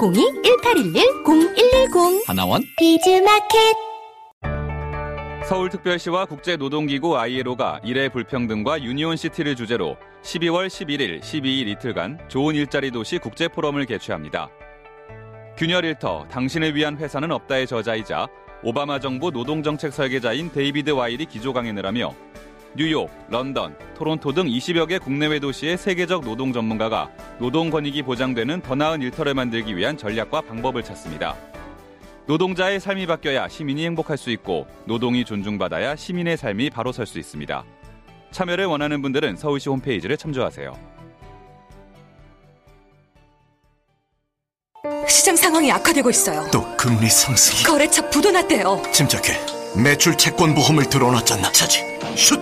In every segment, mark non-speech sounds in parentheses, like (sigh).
02-1811-0110 하나원. 비즈마켓. 서울특별시와 국제노동기구 ILO가 일의 불평등과 Union City를 주제로 12월 11일, 12일 이틀간 좋은 일자리 도시 국제포럼을 개최합니다. 균열 일터 당신을 위한 회사는 없다의 저자이자 오바마 정부 노동정책 설계자인 데이비드 와일이 기조 강연을 하며 뉴욕, 런던, 토론토 등 20여 개 국내외 도시의 세계적 노동 전문가가 노동 권익이 보장되는 더 나은 일터를 만들기 위한 전략과 방법을 찾습니다. 노동자의 삶이 바뀌어야 시민이 행복할 수 있고 노동이 존중받아야 시민의 삶이 바로 설 수 있습니다. 참여를 원하는 분들은 서울시 홈페이지를 참조하세요. 시장 상황이 악화되고 있어요. 또 금리 상승이 거래처 부도 났대요. 침착해 매출 채권 보험을 들어놨잖아 차지 슛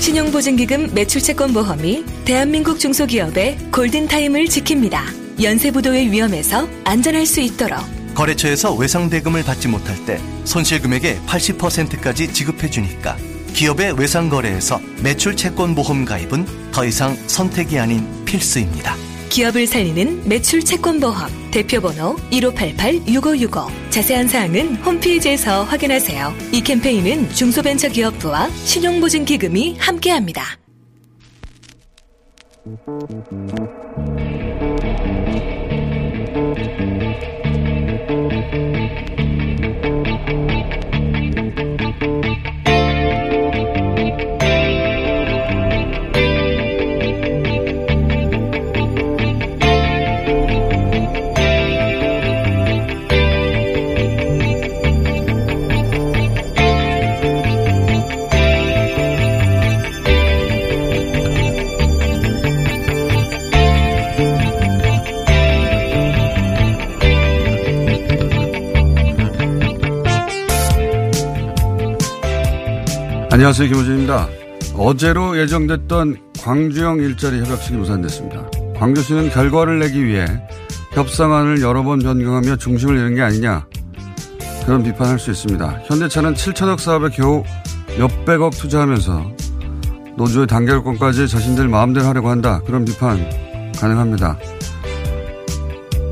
신용보증기금 매출채권보험이 대한민국 중소기업의 골든타임을 지킵니다. 연쇄부도의 위험에서 안전할 수 있도록 거래처에서 외상대금을 받지 못할 때 손실금액의 80%까지 지급해주니까 기업의 외상거래에서 매출 채권 보험 가입은 더 이상 선택이 아닌 필수입니다. 기업을 살리는 매출 채권보험 대표번호 1588-6565 자세한 사항은 홈페이지에서 확인하세요. 이 캠페인은 중소벤처기업부와 신용보증기금이 함께합니다. 안녕하세요. 김호준입니다. 어제로 예정됐던 광주형 일자리 협약식이 무산됐습니다. 광주시는 결과를 내기 위해 협상안을 여러 번 변경하며 중심을 잃은 게 아니냐 그런 비판할 수 있습니다. 현대차는 7천억 사업에 겨우 몇백억 투자하면서 노조의 단결권까지 자신들 마음대로 하려고 한다. 그런 비판 가능합니다.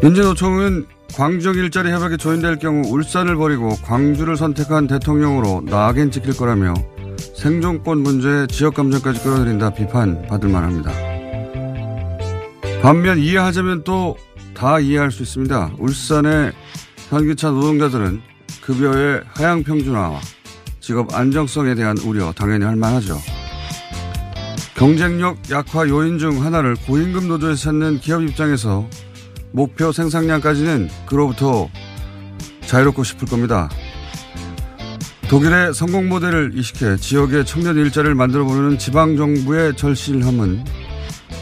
민주노총은 광주형 일자리 협약에 조인될 경우 울산을 버리고 광주를 선택한 대통령으로 낙인 찍힐 거라며 생존권 문제에 지역 감정까지 끌어들인다 비판 받을 만합니다. 반면 이해하자면 또 다 이해할 수 있습니다. 울산의 현기차 노동자들은 급여의 하향 평준화와 직업 안정성에 대한 우려 당연히 할 만하죠. 경쟁력 약화 요인 중 하나를 고임금 노조에서 찾는 기업 입장에서 목표 생산량까지는 그로부터 자유롭고 싶을 겁니다. 독일의 성공 모델을 이식해 지역의 청년 일자리를 만들어 보려는 지방 정부의 절실함은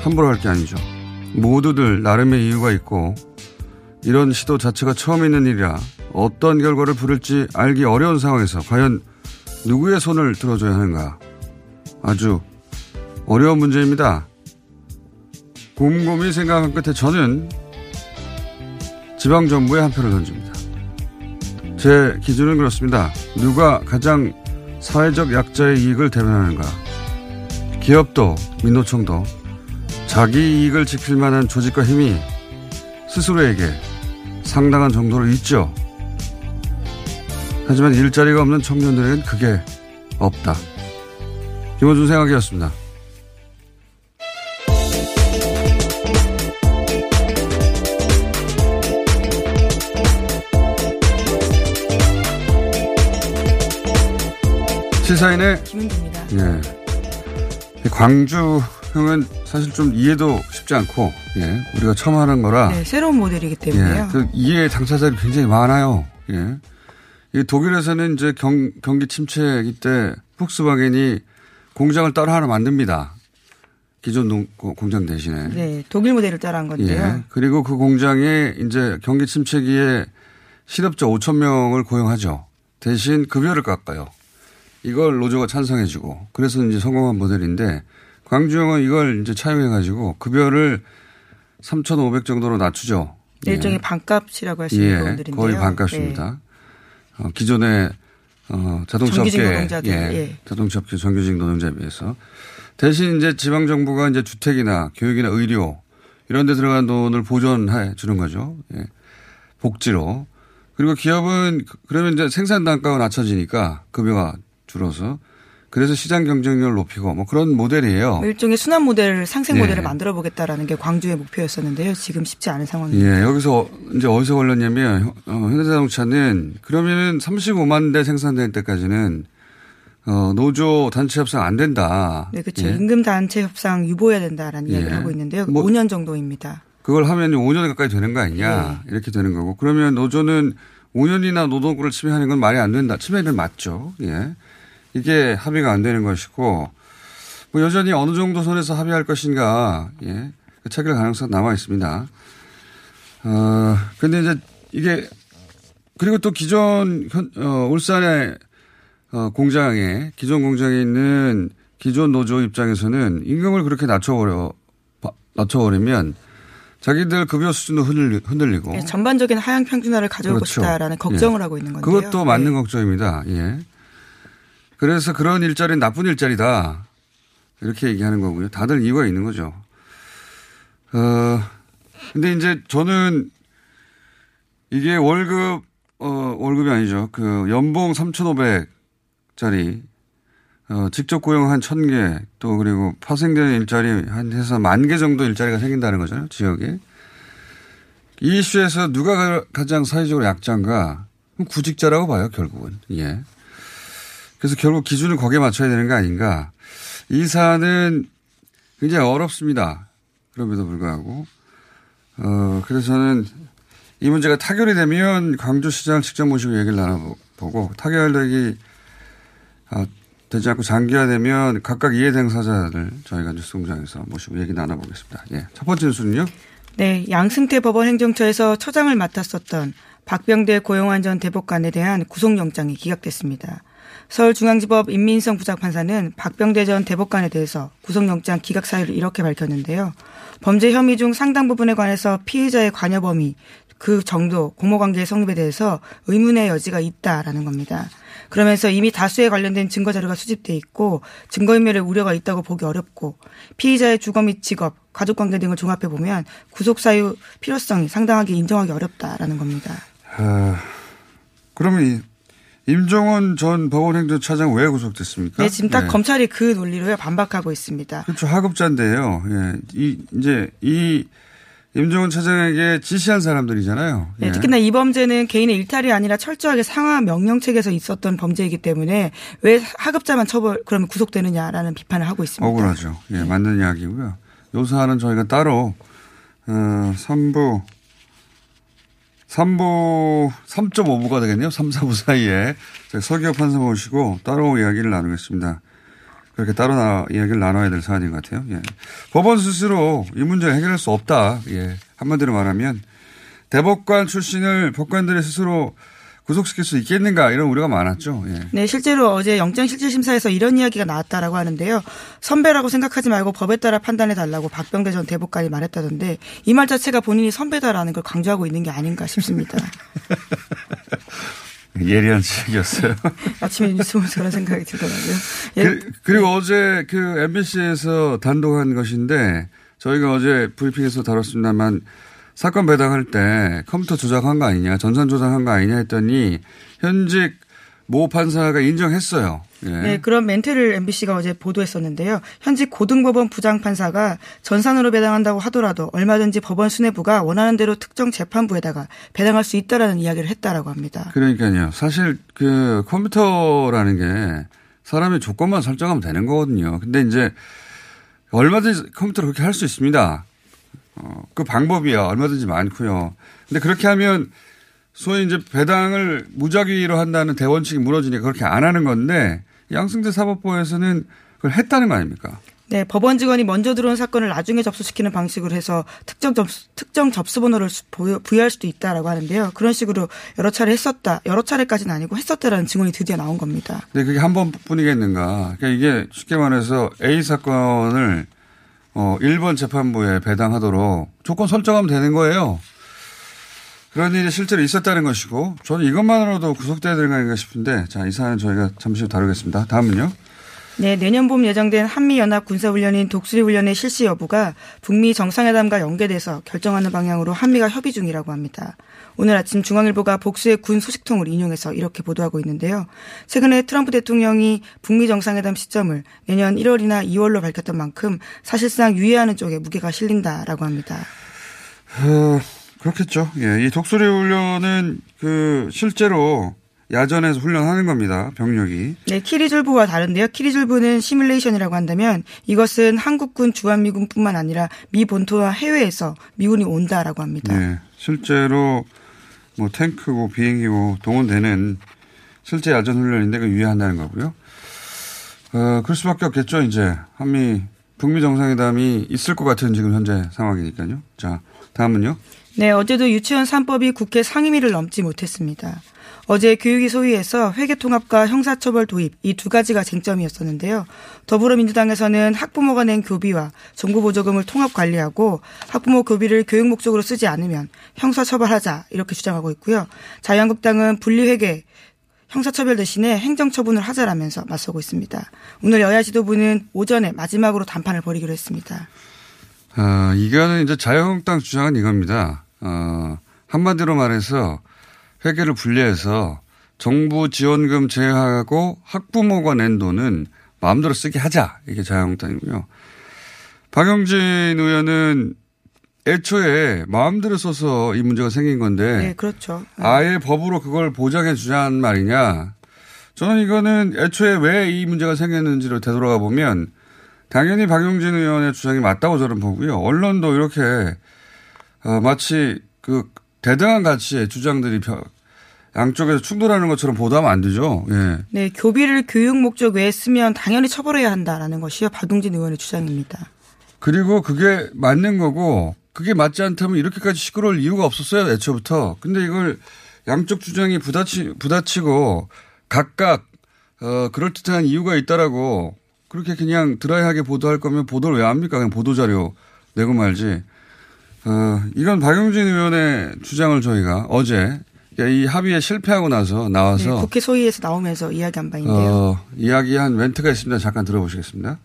함부로 할 게 아니죠. 모두들 나름의 이유가 있고 이런 시도 자체가 처음 있는 일이라 어떤 결과를 부를지 알기 어려운 상황에서 과연 누구의 손을 들어줘야 하는가 아주 어려운 문제입니다. 곰곰이 생각한 끝에 저는 지방정부에 한 표를 던집니다. 제 기준은 그렇습니다. 누가 가장 사회적 약자의 이익을 대변하는가. 기업도 민노총도 자기 이익을 지킬 만한 조직과 힘이 스스로에게 상당한 정도로 있죠. 하지만 일자리가 없는 청년들에겐 그게 없다. 김호준 생각이었습니다. 시사인의 김은주입니다. 예. 이 광주 형은 사실 좀 이해도 쉽지 않고, 예. 우리가 처음 하는 거라. 네, 새로운 모델이기 때문에요. 예. 그 이해 당사자들이 굉장히 많아요. 예. 이 독일에서는 이제 경, 경기 침체기 때 폭스바겐이 공장을 따로 하나 만듭니다. 기존 농, 공장 대신에. 네, 독일 모델을 따라한 건데요. 예. 그리고 그 공장에 이제 경기 침체기에 실업자 5천 명을 고용하죠. 대신 급여를 깎아요. 이걸 노조가 찬성해주고 그래서 이제 성공한 모델인데 광주형은 이걸 이제 차용해가지고 급여를 3,500 정도로 낮추죠. 네, 일종의 예. 반값이라고 할수 있는 예, 부분들인데요. 거의 반값입니다. 예. 어, 기존의 어, 자동차 업계, 노동자들, 예, 예. 자동차 업계 정규직 노동자에 비해서 대신 이제 지방 정부가 이제 주택이나 교육이나 의료 이런 데 들어간 돈을 보존해 주는 거죠. 예. 복지로. 그리고 기업은 그러면 이제 생산 단가가 낮춰지니까 급여가 줄어서 그래서 시장 경쟁력을 높이고 뭐 그런 모델이에요. 일종의 순환 모델, 상생 모델을 예. 만들어 보겠다라는 게 광주의 목표였었는데요. 지금 쉽지 않은 상황입니다. 예, 여기서 이제 어디서 걸렸냐면 어, 현대자동차는 그러면은 35만 대 생산될 때까지는 어, 노조 단체 협상 안 된다. 네, 그렇죠. 예. 임금 단체 협상 유보해야 된다라는 예. 이야기를 하고 있는데요. 뭐 5년 정도입니다. 그걸 하면 5년 가까이 되는 거 아니냐 네. 이렇게 되는 거고 그러면 노조는 5년이나 노동구를 침해하는 건 말이 안 된다. 침해는 맞죠. 예. 이게 합의가 안 되는 것이고 뭐 여전히 어느 정도 선에서 합의할 것인가 예. 그 체결 가능성 남아 있습니다. 어 근데 이제 이게 그리고 또 기존 어, 울산의 어, 공장에 기존 공장에 있는 기존 노조 입장에서는 임금을 그렇게 낮춰버려 낮춰버리면 자기들 급여 수준도 흔들리, 고 네, 전반적인 하향 평준화를 가져오고 그렇죠. 싶다라는 걱정을 예. 하고 있는 건데요. 그것도 맞는 네. 걱정입니다. 예. 그래서 그런 일자리는 나쁜 일자리다. 이렇게 얘기하는 거고요. 다들 이유가 있는 거죠. 어, 근데 이제 저는 이게 월급, 어, 월급이 아니죠. 그 연봉 3,500짜리, 어, 직접 고용 한 1,000개, 또 그리고 파생되는 일자리 한 해서 만 개 정도 일자리가 생긴다는 거잖아요. 지역에. 이 이슈에서 누가 가장 사회적으로 약자인가? 구직자라고 봐요, 결국은. 예. 그래서 결국 기준을 거기에 맞춰야 되는 거 아닌가. 이 사안은 굉장히 어렵습니다. 그럼에도 불구하고. 어, 그래서 저는 이 문제가 타결이 되면 광주시장을 직접 모시고 얘기를 나눠보고 타결되기 아, 되지 않고 장기화되면 각각 이해 당사자들 저희가 뉴스공장에서 모시고 얘기 나눠보겠습니다. 예. 첫 번째 뉴스는요? 네. 양승태 법원 행정처에서 처장을 맡았었던 박병대 고용안전 대법관에 대한 구속영장이 기각됐습니다. 서울중앙지법 임민성 부장판사는 박병대 전 대법관에 대해서 구속영장 기각 사유를 이렇게 밝혔는데요. 범죄 혐의 중 상당 부분에 관해서 피해자의 관여 범위, 그 정도, 공모관계의 성립에 대해서 의문의 여지가 있다라는 겁니다. 그러면서 이미 다수에 관련된 증거 자료가 수집돼 있고 증거인멸의 우려가 있다고 보기 어렵고 피의자의 주거 및 직업, 가족관계 등을 종합해 보면 구속 사유 필요성이 상당하게 인정하기 어렵다라는 겁니다. 아, 그러면 임종원 전 법원행정차장 왜 구속됐습니까? 네, 지금 딱 네. 검찰이 그 논리로 반박하고 있습니다. 그렇죠. 하급자인데요. 예. 이, 이제 이 임종원 차장에게 지시한 사람들이잖아요. 네, 예. 특히나 이 범죄는 개인의 일탈이 아니라 철저하게 상하 명령 책에서 있었던 범죄이기 때문에 왜 하급자만 처벌 그러면 구속되느냐라는 비판을 하고 있습니다. 억울하죠. 예, 맞는 이야기고요. 요 사안은 저희가 따로 어, 3부 3부, 3.5부가 되겠네요. 3, 4부 사이에. 서기업 판사 모시고 따로 이야기를 나누겠습니다. 그렇게 따로 나, 이야기를 나눠야 될 사안인 것 같아요. 예. 법원 스스로 이 문제를 해결할 수 없다. 예. 한마디로 말하면 대법관 출신을 법관들이 스스로 구속시킬 수 있겠는가 이런 우려가 많았죠. 예. 네, 실제로 어제 영장실질심사에서 이런 이야기가 나왔다라고 하는데요. 선배라고 생각하지 말고 법에 따라 판단해 달라고 박병대 전 대법관이 말했다던데 이 말 자체가 본인이 선배다라는 걸 강조하고 있는 게 아닌가 싶습니다. (laughs) 예리한 지적이었어요. (laughs) 아침에 뉴스 보면서 그런 생각이 들더라고요. 예. 그, 리고 네. 어제 그 MBC에서 단독한 것인데 저희가 어제 브리핑에서 다뤘습니다만 사건 배당할 때 컴퓨터 조작한 거 아니냐, 전산 조작한 거 아니냐 했더니 현직 모 판사가 인정했어요. 예. 네, 그런 멘트를 MBC가 어제 보도했었는데요. 현직 고등법원 부장판사가 전산으로 배당한다고 하더라도 얼마든지 법원 수뇌부가 원하는 대로 특정 재판부에다가 배당할 수 있다라는 이야기를 했다라고 합니다. 그러니까요. 사실 그 컴퓨터라는 게 사람의 조건만 설정하면 되는 거거든요. 근데 이제 얼마든지 컴퓨터로 그렇게 할 수 있습니다. 어, 그 방법이야 얼마든지 많고요. 근데 그렇게 하면 소위 이제 배당을 무작위로 한다는 대원칙이 무너지니까 그렇게 안 하는 건데 양승태 사법부에서는 그걸 했다는 거 아닙니까? 네, 법원 직원이 먼저 들어온 사건을 나중에 접수시키는 방식으로 해서 특정 접수, 특정 접수 번호를 부여할 수도 있다라고 하는데요. 그런 식으로 여러 차례 했었다. 여러 차례까지는 아니고 했었다라는 증언이 드디어 나온 겁니다. 네, 그게 한 번뿐이겠는가. 그러니까 이게 쉽게 말해서 A 사건을 어, 1번 재판부에 배당하도록 조건 설정하면 되는 거예요. 그런 일이 실제로 있었다는 것이고 저는 이것만으로도 구속돼야 되는 거 아닌가 싶은데 자, 이 사안은 저희가 잠시 후 다루겠습니다. 다음은요. 네, 내년 봄 예정된 한미연합 군사훈련인 독수리 훈련의 실시 여부가 북미 정상회담과 연계돼서 결정하는 방향으로 한미가 협의 중이라고 합니다. 오늘 아침 중앙일보가 복수의 군 소식통을 인용해서 이렇게 보도하고 있는데요. 최근에 트럼프 대통령이 북미 정상회담 시점을 내년 1월이나 2월로 밝혔던 만큼 사실상 유예하는 쪽에 무게가 실린다라고 합니다. 어, 그렇겠죠. 예, 이 독수리 훈련은 그 실제로 야전에서 훈련하는 겁니다. 병력이. 네, 키리졸브와 다른데요. 키리졸브는 시뮬레이션이라고 한다면 이것은 한국군 주한미군뿐만 아니라 미 본토와 해외에서 미군이 온다라고 합니다. 네, 실제로 뭐 탱크고 비행기고 동원되는 실제 야전 훈련인데 그 유예한다는 거고요. 어, 그럴 수밖에 없겠죠. 이제 한미 북미 정상회담이 있을 것 같은 지금 현재 상황이니까요. 자, 다음은요. 네, 어제도 유치원 3법이 국회 상임위를 넘지 못했습니다. 어제 교육위 소위에서 회계통합과 형사처벌 도입 이 두 가지가 쟁점이었었는데요. 더불어민주당에서는 학부모가 낸 교비와 정부 보조금을 통합 관리하고 학부모 교비를 교육 목적으로 쓰지 않으면 형사처벌하자 이렇게 주장하고 있고요. 자유한국당은 분리회계 형사처벌 대신에 행정처분을 하자라면서 맞서고 있습니다. 오늘 여야 지도부는 오전에 마지막으로 단판을 벌이기로 했습니다. 어, 이거는 이제 자유한국당 주장은 이겁니다. 어, 한마디로 말해서 회계를 분리해서 정부 지원금 제외하고 학부모가 낸 돈은 마음대로 쓰게 하자. 이게 자유한국당이고요. 박영진 의원은 애초에 마음대로 써서 이 문제가 생긴 건데. 네, 그렇죠. 네. 아예 법으로 그걸 보장해 주자는 말이냐. 저는 이거는 애초에 왜 이 문제가 생겼는지를 되돌아가 보면 당연히 박용진 의원의 주장이 맞다고 저는 보고요. 언론도 이렇게 어, 마치 그 대등한 가치의 주장들이 양쪽에서 충돌하는 것처럼 보도하면 안 되죠. 예. 네, 교비를 교육 목적 외에 쓰면 당연히 처벌해야 한다라는 것이요. 박용진 의원의 주장입니다. 그리고 그게 맞는 거고 그게 맞지 않다면 이렇게까지 시끄러울 이유가 없었어요. 애초부터. 근데 이걸 양쪽 주장이 부딪히, 부딪히고 각각 어, 그럴 듯한 이유가 있다라고 그렇게 그냥 드라이하게 보도할 거면 보도를 왜 합니까? 그냥 보도 자료 내고 말지. 어, 이건 박용진 의원의 주장을 저희가 어제 이 합의에 실패하고 나서 나와서 네, 국회 소위에서 나오면서 이야기한 바인데요. 어, 이야기한 멘트가 있습니다. 잠깐 들어보시겠습니다.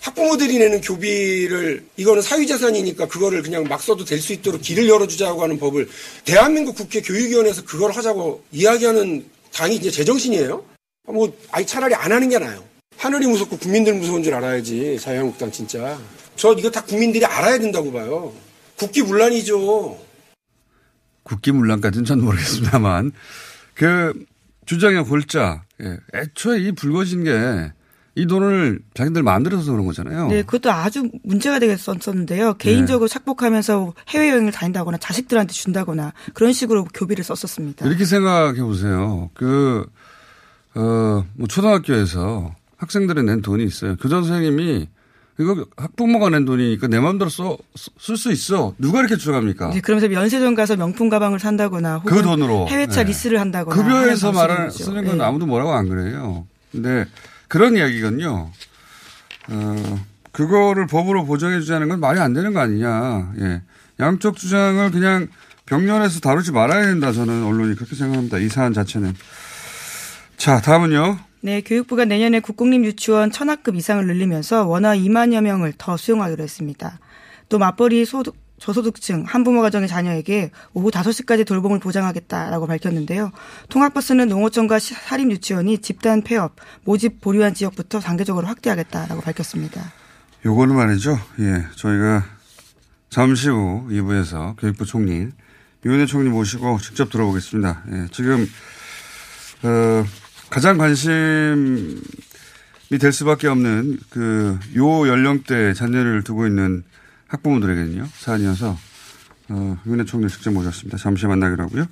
학부모들이 내는 교비를 이거는 사유재산이니까 그거를 그냥 막 써도 될 수 있도록 길을 열어주자고 하는 법을 대한민국 국회 교육위원회에서 그걸 하자고 이야기하는 당이 이제 제정신이에요? 뭐 아니 차라리 안 하는 게 나아요. 하늘이 무섭고 국민들 무서운 줄 알아야지 자유한국당 진짜. 저 이거 다 국민들이 알아야 된다고 봐요. 국기문란이죠. 국기문란까지는 전 모르겠습니다만 그 주장의 골자 예. 애초에 이 불거진 게 이 돈을 자기들 써서 그런 거잖아요. 네, 그것도 아주 문제가 되겠었는데요. 개인적으로 네. 착복하면서 해외여행을 다닌다거나 자식들한테 준다거나 그런 식으로 교비를 썼었습니다. 이렇게 생각해 보세요. 그, 어, 뭐 초등학교에서 학생들이 낸 돈이 있어요. 교장 선생님이 이거 학부모가 낸 돈이니까 내 마음대로 써, 쓸수 있어. 누가 이렇게 주장합니까? 네, 그러면서 면세점 가서 명품 가방을 산다거나 그 돈으로 해외차 네. 리스를 한다거나 급여에서 말하는 쓰는 건 네. 아무도 뭐라고 안 그래요. 근데 그런 이야기건요. 어, 그거를 법으로 보정해 주자는 건 말이 안 되는 거 아니냐. 예. 양쪽 주장을 그냥 병렬해서 다루지 말아야 된다. 저는 언론이 그렇게 생각합니다. 이 사안 자체는. 자, 다음은요. 네, 교육부가 내년에 국공립 유치원 천학급 이상을 늘리면서 원화 2만여 명을 더 수용하기로 했습니다. 또 맞벌이 소득, 저소득층 한부모 가정의 자녀에게 오후 5시까지 돌봄을 보장하겠다라고 밝혔는데요. 통학버스는 농어촌과 사립 유치원이 집단 폐업, 모집 보류한 지역부터 단계적으로 확대하겠다라고 밝혔습니다. 요거는 말이죠. 예, 저희가 잠시 후 2부에서 교육부 총리 유은혜 총리 모시고 직접 들어보겠습니다. 예, 지금 어, 가장 관심이 될 수밖에 없는 그 요 연령대 자녀를 두고 있는 학부모들에게는요 사안이어서 어, 윤회 총리 직접 모셨습니다. 잠시 만나기로 하고요.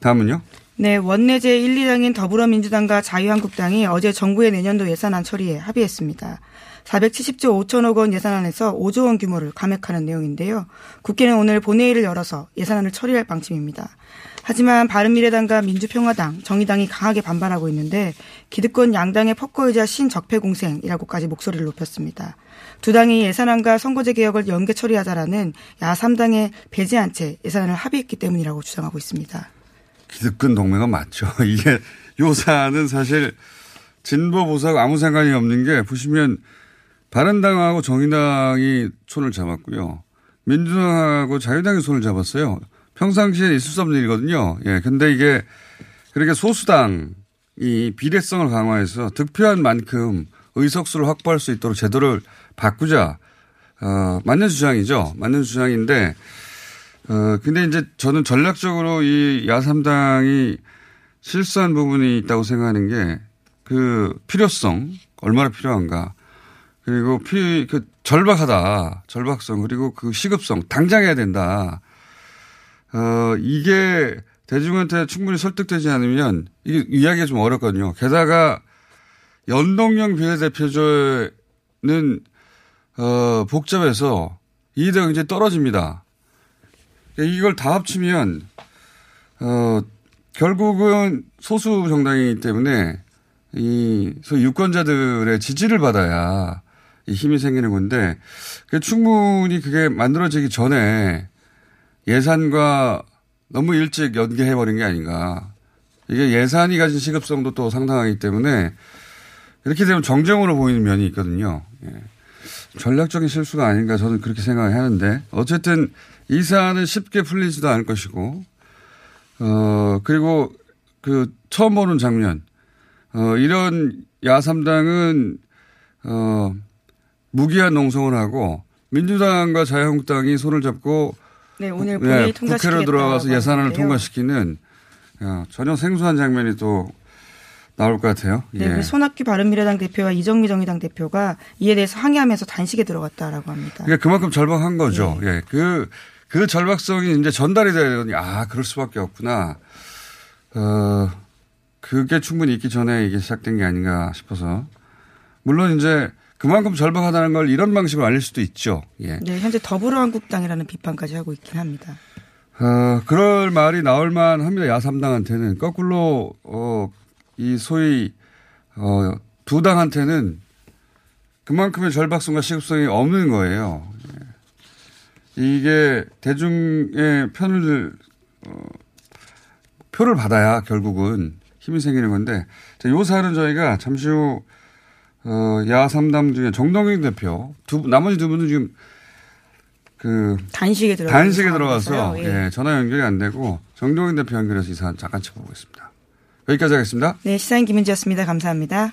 다음은요. 네, 원내제 1, 2당인 더불어민주당과 자유한국당이 어제 정부의 내년도 예산안 처리에 합의했습니다. 470조 5천억 원 예산안에서 5조 원 규모를 감액하는 내용인데요. 국회는 오늘 본회의를 열어서 예산안을 처리할 방침입니다. 하지만 바른미래당과 민주평화당, 정의당이 강하게 반발하고 있는데 기득권 양당의 퍼커이자 신적폐 공생이라고까지 목소리를 높였습니다. 두 당이 예산안과 선거제 개혁을 연계 처리하자라는 야3당의 배제한 채 예산안을 합의했기 때문이라고 주장하고 있습니다. 기득권 동맹은 맞죠. (laughs) 이게 요사는 사실 진보 보수하고 아무 상관이 없는 게 보시면 바른당하고 정의당이 손을 잡았고요. 민주당하고 자유당이 손을 잡았어요. 평상시에 있을 수 없는 일이거든요. 예. 근데 이게 그렇게 소수당이 비례성을 강화해서 득표한 만큼 의석수를 확보할 수 있도록 제도를 바꾸자. 어, 맞는 주장이죠. 맞는 주장인데, 어, 근데 이제 저는 전략적으로 이 야삼당이 실수한 부분이 있다고 생각하는 게 그 필요성, 얼마나 필요한가. 그리고 피, 그 절박하다. 절박성. 그리고 그 시급성. 당장 해야 된다. 어, 이게 대중한테 충분히 설득되지 않으면 이게 이야기가 좀 어렵거든요. 게다가 연동형 비례대표제는 어, 복잡해서 이의가 굉장히 떨어집니다. 이걸 다 합치면 어, 결국은 소수 정당이기 때문에 이 소위 유권자들의 지지를 받아야 이 힘이 생기는 건데 충분히 그게 만들어지기 전에 예산과 너무 일찍 연계해버린 게 아닌가. 이게 예산이 가진 시급성도 또 상당하기 때문에 이렇게 되면 정쟁으로 보이는 면이 있거든요. 예. 전략적인 실수가 아닌가 저는 그렇게 생각을 하는데 어쨌든 이 사안은 쉽게 풀리지도 않을 것이고 어 그리고 그 처음 보는 장면 어 이런 야삼당은 어 무기한 농성을 하고 민주당과 자유한국당이 손을 잡고 네, 오늘 본회의 네, 국회로 들어가서 예산안을. 통과시키는 야, 전혀 생소한 장면이 또 나올 것 같아요. 네, 예. 그 손학규 바른미래당 대표와 이정미 정의당 대표가 이에 대해서 항의하면서 단식에 들어갔다라고 합니다. 그러니까 그만큼 절박한 거죠. 네. 예. 그, 그 절박성이 이제 전달이 되더니, 아, 그럴 수밖에 없구나. 어, 그게 충분히 있기 전에 이게 시작된 게 아닌가 싶어서. 물론 이제 그만큼 절박하다는 걸 이런 방식으로 알릴 수도 있죠. 예. 네, 현재 더불어한국당이라는 비판까지 하고 있긴 합니다. 어, 그럴 말이 나올 만 합니다. 야삼당한테는. 거꾸로, 어, 이 소위, 어, 두 당한테는 그만큼의 절박성과 시급성이 없는 거예요. 예. 이게 대중의 편을, 어, 표를 받아야 결국은 힘이 생기는 건데, 자, 요 사안은 저희가 잠시 후 어, 야3당 중에 정동영 대표, 두, 나머지 두 분은 지금 그. 단식에 들어 단식에 들어가서, 예. 예. 전화 연결이 안 되고 정동영 대표 연결해서 이 사안 잠깐 짚어보겠습니다. 여기까지 하겠습니다. 네, 시사인 김은지였습니다. 감사합니다.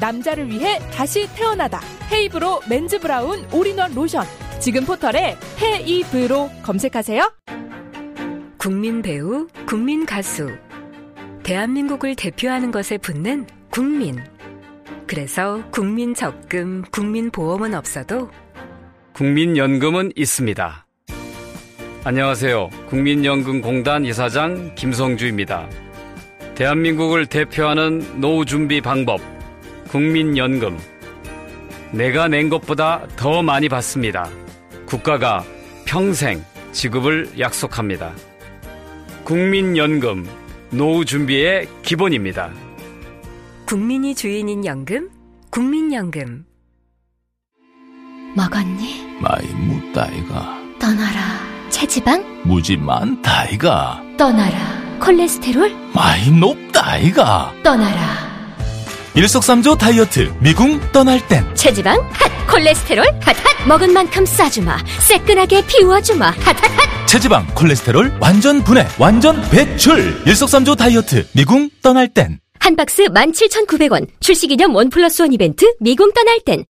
남자를 위해 다시 태어나다. 헤이브로 Men's Brown All-in-One 로션. 지금 포털에 헤이브로 검색하세요. 국민 배우, 국민 가수. 대한민국을 대표하는 것에 붙는 국민. 그래서 국민 적금, 국민 보험은 없어도 국민연금은 있습니다. 안녕하세요. 국민연금공단 이사장 김성주입니다. 대한민국을 대표하는 노후 준비 방법, 국민연금. 내가 낸 것보다 더 많이 받습니다. 국가가 평생 지급을 약속합니다. 국민연금, 노후 준비의 기본입니다. 국민이 주인인 연금, 국민연금. 먹었니? 많이 묻다이가. 떠나라. 체지방? 무지 많다이가. 떠나라. 콜레스테롤? 많이 높다이가. 떠나라. 일석삼조 다이어트 미궁 떠날 땐. 체지방 핫. 콜레스테롤 핫핫. 먹은 만큼 싸주마. 새끈하게 비워주마. 핫핫핫. 체지방 콜레스테롤 완전 분해 완전 배출. 일석삼조 다이어트 미궁 떠날 땐. 한 박스 17,900원. 출시기념 원 플러스 원 이벤트 미궁 떠날 땐.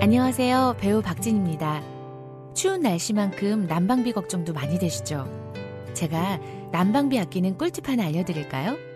안녕하세요. 배우 박진입니다. 추운 날씨만큼 난방비 걱정도 많이 되시죠? 제가 난방비 아끼는 꿀팁 하나 알려드릴까요?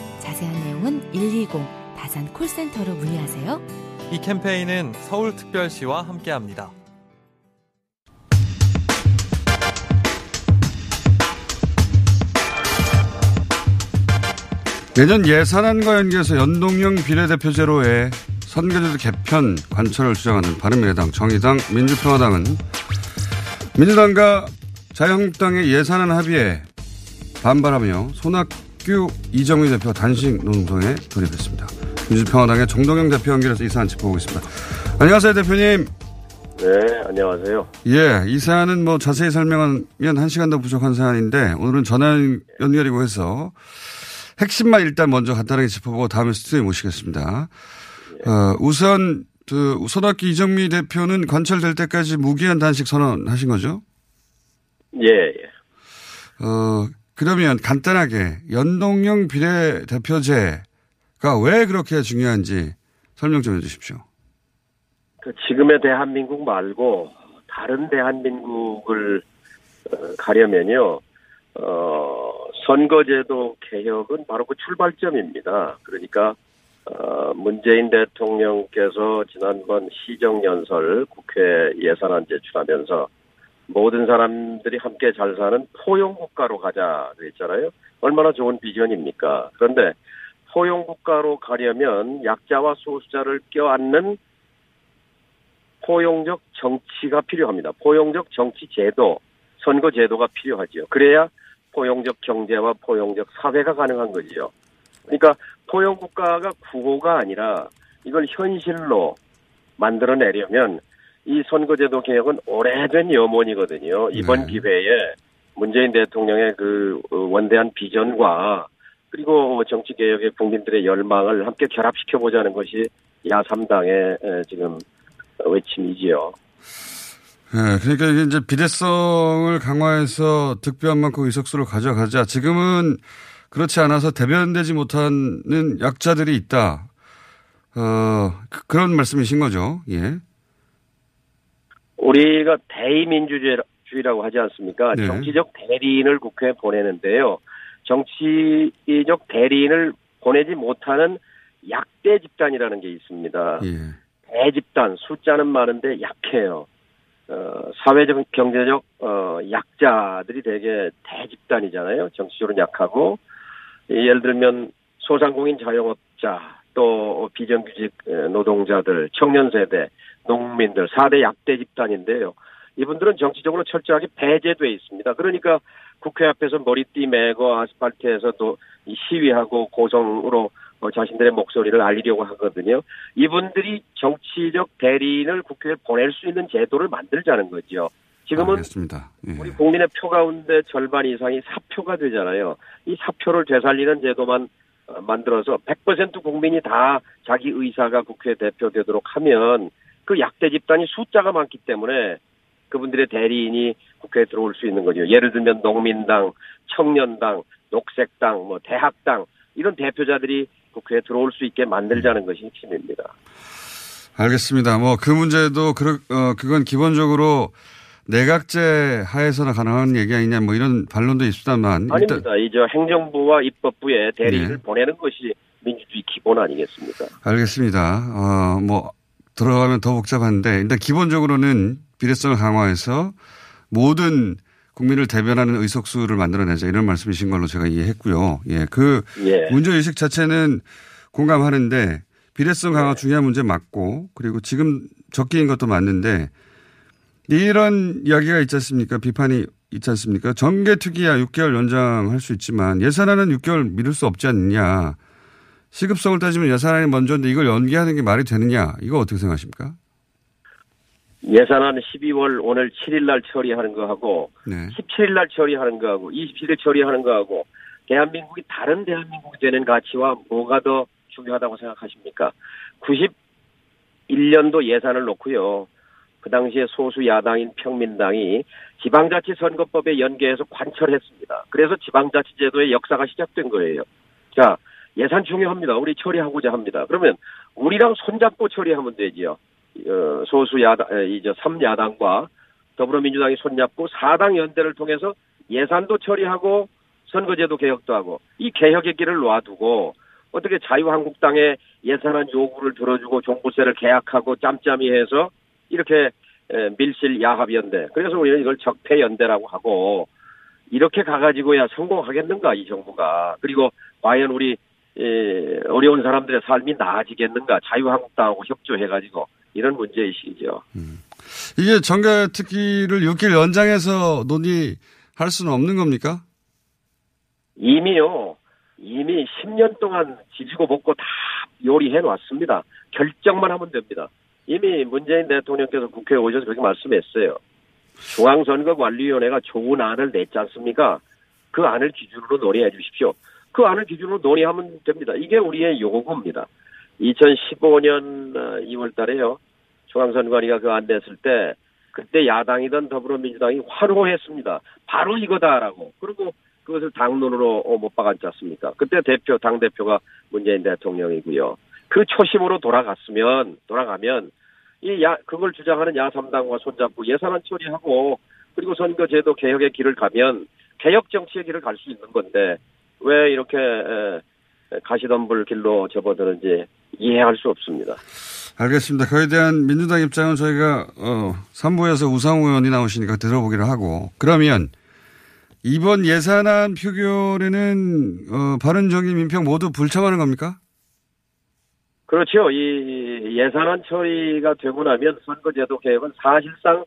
자세한 내용은 120 다산 콜센터로 문의하세요. 이 캠페인은 서울특별시와 함께합니다. 내년 예산안과 연계해서 연동형 비례대표제로의 선거제도 개편 관철을 주장하는 바른미래당, 정의당, 민주평화당은 민주당과 자유한국당의 예산안 합의에 반발하며 손학 규 이정미 대표 단식 농성에 돌입했습니다. 민주평화당의 정동영 대표 연결해서 이 사안 짚어보겠습니다. 안녕하세요, 대표님. 네, 안녕하세요. 예, 이 사안은 뭐 자세히 설명하면 한 시간도 부족한 사안인데 오늘은 전화 연결이고 해서 핵심만 일단 먼저 간단하게 짚어보고 다음에 스튜디오에 모시겠습니다. 어, 우선 그 손학규 이정미 대표는 관철될 때까지 무기한 단식 선언하신 거죠? 예, 예. 어, 그러면 간단하게 연동형 비례대표제가 왜 그렇게 중요한지 설명 좀 해주십시오. 그 지금의 대한민국 말고 다른 대한민국을 어, 가려면요, 어, 선거제도 개혁은 바로 그 출발점입니다. 그러니까 어, 문재인 대통령께서 지난번 시정연설 국회 예산안 제출하면서 모든 사람들이 함께 잘 사는 포용 국가로 가자 그랬잖아요. 얼마나 좋은 비전입니까? 그런데 포용 국가로 가려면 약자와 소수자를 껴안는 포용적 정치가 필요합니다. 포용적 정치 제도, 선거 제도가 필요하죠. 그래야 포용적 경제와 포용적 사회가 가능한 거지요. 그러니까 포용 국가가 구호가 아니라 이걸 현실로 만들어내려면 이 선거제도 개혁은 오래된 염원이거든요. 이번 네. 기회에 문재인 대통령의 그 원대한 비전과 그리고 정치 개혁의 국민들의 열망을 함께 결합시켜 보자는 것이 야 3당의 지금 외침이지요. 네, 그러니까 이게 이제 비대성을 강화해서 득표한 만큼 의석수를 가져가자. 지금은 그렇지 않아서 대변되지 못하는 약자들이 있다. 어, 그, 런 말씀이신 거죠. 예. 우리가 대의민주주의라고 하지 않습니까? 네. 정치적 대리인을 국회에 보내는데요. 정치적 대리인을 보내지 못하는 약대 집단이라는 게 있습니다. 예. 대집단 숫자는 많은데 약해요. 어, 사회적, 경제적, 어, 약자들이 되게 대집단이잖아요. 정치적으로 약하고. 예를 들면 소상공인 자영업자, 또 비정규직 노동자들, 청년 세대, 농민들, 4대 약대 집단인데요. 이분들은 정치적으로 철저하게 배제돼 있습니다. 그러니까 국회 앞에서 머리띠 메고 아스팔트에서 또 시위하고 고성으로 어, 자신들의 목소리를 알리려고 하거든요. 이분들이 정치적 대리인을 국회에 보낼 수 있는 제도를 만들자는 거죠. 지금은 예. 우리 국민의 표 가운데 절반 이상이 사표가 되잖아요. 이 사표를 되살리는 제도만 어, 만들어서 100% 국민이 다 자기 의사가 국회 대표되도록 하면 그 약대 집단이 숫자가 많기 때문에 그분들의 대리인이 국회에 들어올 수 있는 거죠. 예를 들면 농민당, 청년당, 녹색당, 뭐 대학당 이런 대표자들이 국회에 들어올 수 있게 만들자는 것이 핵심입니다. 알겠습니다. 뭐 그 문제도 그 어, 그건 기본적으로 내각제 하에서나 가능한 얘기 아니냐 뭐 이런 반론도 있습니다만 아닙니다. 이제 행정부와 입법부에 대리인을 네. 보내는 것이 민주주의 기본 아니겠습니까? 알겠습니다. 어 뭐 들어가면 더 복잡한데 일단 기본적으로는 비례성을 강화해서 모든 국민을 대변하는 의석수를 만들어내자 이런 말씀이신 걸로 제가 이해했고요. 예, 그 예. 문제 의식 자체는 공감하는데 비례성 강화 네. 중요한 문제 맞고 그리고 지금 적기인 것도 맞는데 이런 이야기가 있지 않습니까? 비판이 있지 않습니까? 정계 특위야 6개월 연장할 수 있지만 예산안은 6개월 미룰 수 없지 않느냐. 시급성을 따지면 예산안이 먼저인데 이걸 연기하는 게 말이 되느냐. 이거 어떻게 생각하십니까? 예산안 12월 오늘 7일 날 처리하는 거하고 네. 17일 날 처리하는 거하고 27일 처리하는 거하고 대한민국이 다른 대한민국이 되는 가치와 뭐가 더 중요하다고 생각하십니까? 91년도 예산을 놓고요. 그 당시에 소수 야당인 평민당이 지방자치선거법에 연계해서 관철했습니다. 그래서 지방자치제도의 역사가 시작된 거예요. 자, 예산 중요합니다. 우리 처리하고자 합니다. 그러면 우리랑 손잡고 처리하면 되지요. 어, 소수 야당, 이제 3야당과 더불어민주당이 손잡고 4당 연대를 통해서 예산도 처리하고 선거제도 개혁도 하고 이 개혁의 길을 놔두고 어떻게 자유한국당의 예산안 요구를 들어주고 종부세를 계약하고 짬짬이 해서 이렇게 밀실 야합연대 그래서 우리는 이걸 적폐연대라고 하고 이렇게 가가지고야 성공하겠는가 이 정부가 그리고 과연 우리 어려운 사람들의 삶이 나아지겠는가 자유한국당하고 협조해가지고 이런 문제의식이죠. 음. 이게 정가 특기를 6일 연장해서 논의할 수는 없는 겁니까? 이미요. 이미 10년 동안 지지고 먹고 다 요리해 놨습니다. 결정만 하면 됩니다. 이미 문재인 대통령께서 국회에 오셔서 그렇게 말씀했어요. 중앙선거관리위원회가 좋은 안을 냈지 않습니까? 그 안을 기준으로 논의해 주십시오. 그 안을 기준으로 논의하면 됩니다. 이게 우리의 요구입니다. 2015년 2월 어, 달에요. 중앙선관위가 그 안 냈을 때 그때 야당이던 더불어민주당이 환호했습니다. 바로 이거다라고. 그리고 그것을 당론으로 어, 못 박았지 않습니까? 그때 대표, 당대표가 문재인 대통령이고요. 그 초심으로 돌아갔으면, 돌아가면, 이 야, 그걸 주장하는 야3당과 손잡고 예산안 처리하고, 그리고 선거제도 개혁의 길을 가면, 개혁 정치의 길을 갈 수 있는 건데, 왜 이렇게, 에, 가시덤불 길로 접어드는지 이해할 수 없습니다. 알겠습니다. 그에 대한 민주당 입장은 저희가, 어, 3부에서 우상호 의원이 나오시니까 들어보기로 하고, 그러면, 이번 예산안 표결에는 어, 바른정의 민평 모두 불참하는 겁니까? 그렇죠. 이 예산안 처리가 되고 나면 선거제도 개혁은 사실상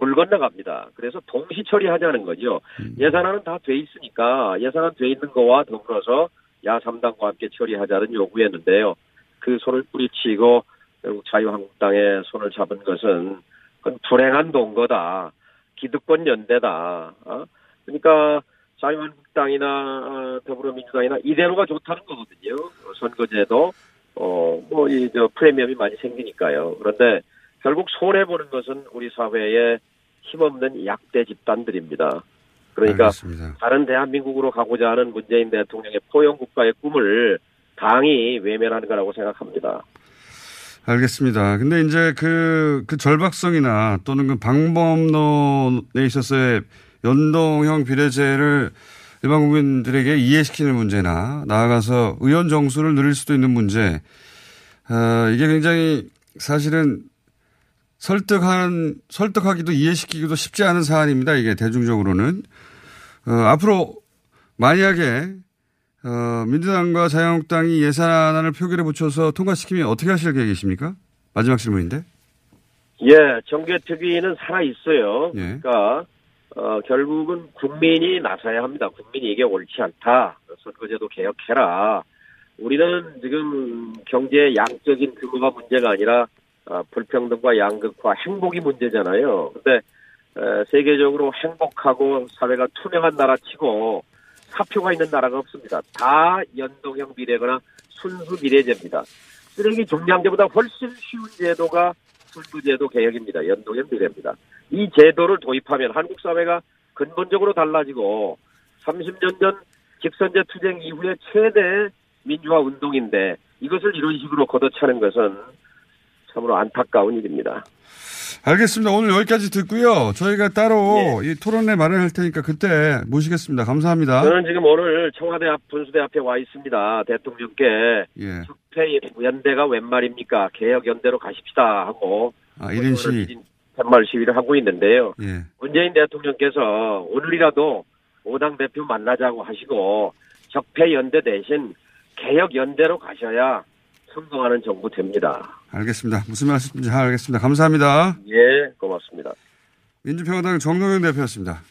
물 건너갑니다. 그래서 동시 처리하자는 거죠. 음. 예산안은 다 돼 있으니까 예산안 돼 있는 거와 더불어서 야3당과 함께 처리하자는 요구였는데요. 그 손을 뿌리치고 결국 자유한국당의 손을 잡은 것은 그건 불행한 동거다. 기득권 연대다. 어? 그러니까 자유한국당이나 어, 더불어민주당이나 이대로가 좋다는 거거든요. 선거제도 어 뭐 이 저 프리미엄이 많이 생기니까요. 그런데 결국 손해 보는 것은 우리 사회에 힘없는 약대 집단들입니다. 그러니까 알겠습니다. 다른 대한민국으로 가고자 하는 문재인 대통령의 포용 국가의 꿈을 당이 외면하는 거라고 생각합니다. 알겠습니다. 근데 이제 그, 그 절박성이나 또는 그 방법론에 있어서의 연동형 비례제를 일반 국민들에게 이해시키는 문제나 나아가서 의원 정수를 늘릴 수도 있는 문제, 어, 이게 굉장히 사실은 설득한, 설득하기도 이해시키기도 쉽지 않은 사안입니다. 이게 대중적으로는. 어, 앞으로 만약에 어, 민주당과 자유한국당이 예산안을 표결에 붙여서 통과시키면 어떻게 하실 계획이십니까? 마지막 질문인데. 예, 정계특위는 살아 있어요. 예. 그러니까 어, 결국은 국민이 나서야 합니다. 국민이 이게 옳지 않다. 선거제도 개혁해라. 우리는 지금 경제의 양적인 규모가 문제가 아니라 어, 불평등과 양극화, 행복이 문제잖아요. 근데 에, 세계적으로 행복하고 사회가 투명한 나라치고 사표가 있는 나라가 없습니다. 다 연동형 비례거나 순수 비례제입니다. 쓰레기 종량제보다 훨씬 쉬운 제도가 선거제도 개혁입니다. 연동형 비례입니다. 이 제도를 도입하면 한국 사회가 근본적으로 달라지고 30년 전 직선제 투쟁 이후에 최대 민주화 운동인데 이것을 이런 식으로 걷어차는 것은 참으로 안타까운 일입니다. 알겠습니다. 오늘 여기까지 듣고요. 저희가 따로 예. 이 토론회 마련할 테니까 그때 모시겠습니다. 감사합니다. 저는 지금 오늘 청와대 앞 분수대 앞에 와 있습니다. 대통령께 예. 특혜 연대가 웬 말입니까? 개혁 연대로 가십시다 하고 아, 1인 시 팻말 시위를 하고 있는데요. 예. 문재인 대통령께서 오늘이라도 오당 대표 만나자고 하시고 적폐 연대 대신 개혁 연대로 가셔야 성공하는 정부 됩니다. 알겠습니다. 무슨 말씀인지 알겠습니다. 감사합니다. 예, 고맙습니다. 민주평화당 정동영 대표였습니다.